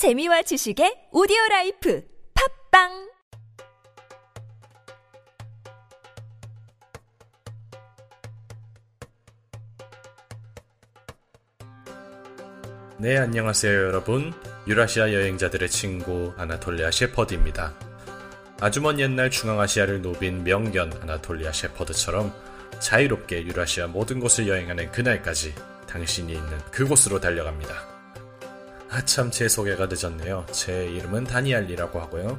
재미와 지식의 오디오 라이프 팟빵 네, 안녕하세요, 여러분. 유라시아 여행자들의 친구 아나톨리아 셰퍼드입니다. 아주 먼 옛날 중앙아시아를 누빈 명견 아나톨리아 셰퍼드처럼 자유롭게 유라시아 모든 곳을 여행하는 그날까지 당신이 있는 그곳으로 달려갑니다. 아참 제 소개가 늦었네요. 제 이름은 다니알리라고 하고요.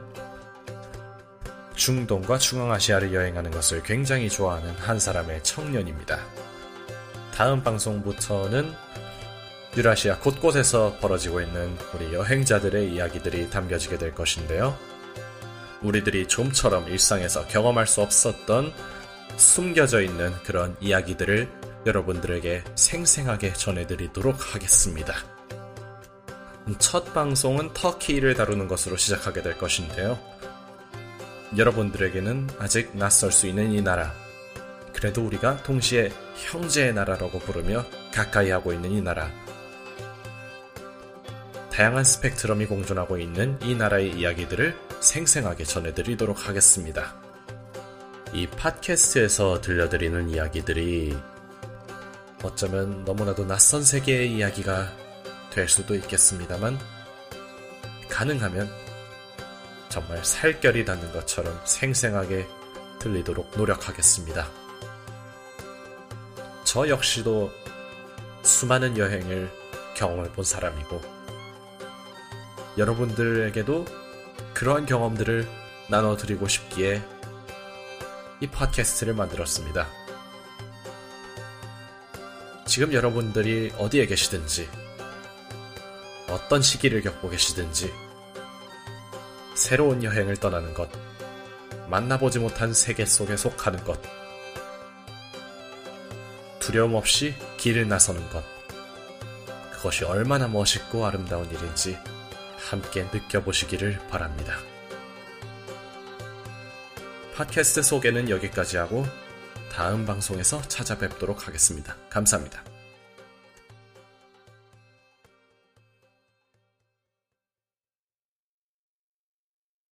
중동과 중앙아시아를 여행하는 것을 굉장히 좋아하는 한 사람의 청년입니다. 다음 방송부터는 유라시아 곳곳에서 벌어지고 있는 우리 여행자들의 이야기들이 담겨지게 될 것인데요. 우리들이 좀처럼 일상에서 경험할 수 없었던 숨겨져 있는 그런 이야기들을 여러분들에게 생생하게 전해드리도록 하겠습니다. 첫 방송은 터키를 다루는 것으로 시작하게 될 것인데요. 여러분들에게는 아직 낯설 수 있는 이 나라, 그래도 우리가 동시에 형제의 나라라고 부르며 가까이 하고 있는 이 나라, 다양한 스펙트럼이 공존하고 있는 이 나라의 이야기들을 생생하게 전해드리도록 하겠습니다. 이 팟캐스트에서 들려드리는 이야기들이 어쩌면 너무나도 낯선 세계의 이야기가 될 수도 있겠습니다만, 가능하면 정말 살결이 닿는 것처럼 생생하게 들리도록 노력하겠습니다. 저 역시도 수많은 여행을 경험해 본 사람이고, 여러분들에게도 그러한 경험들을 나눠드리고 싶기에 이 팟캐스트를 만들었습니다. 지금 여러분들이 어디에 계시든지, 어떤 시기를 겪고 계시든지, 새로운 여행을 떠나는 것, 만나보지 못한 세계 속에 속하는 것, 두려움 없이 길을 나서는 것, 그것이 얼마나 멋있고 아름다운 일인지 함께 느껴보시기를 바랍니다. 팟캐스트 소개는 여기까지 하고 다음 방송에서 찾아뵙도록 하겠습니다. 감사합니다.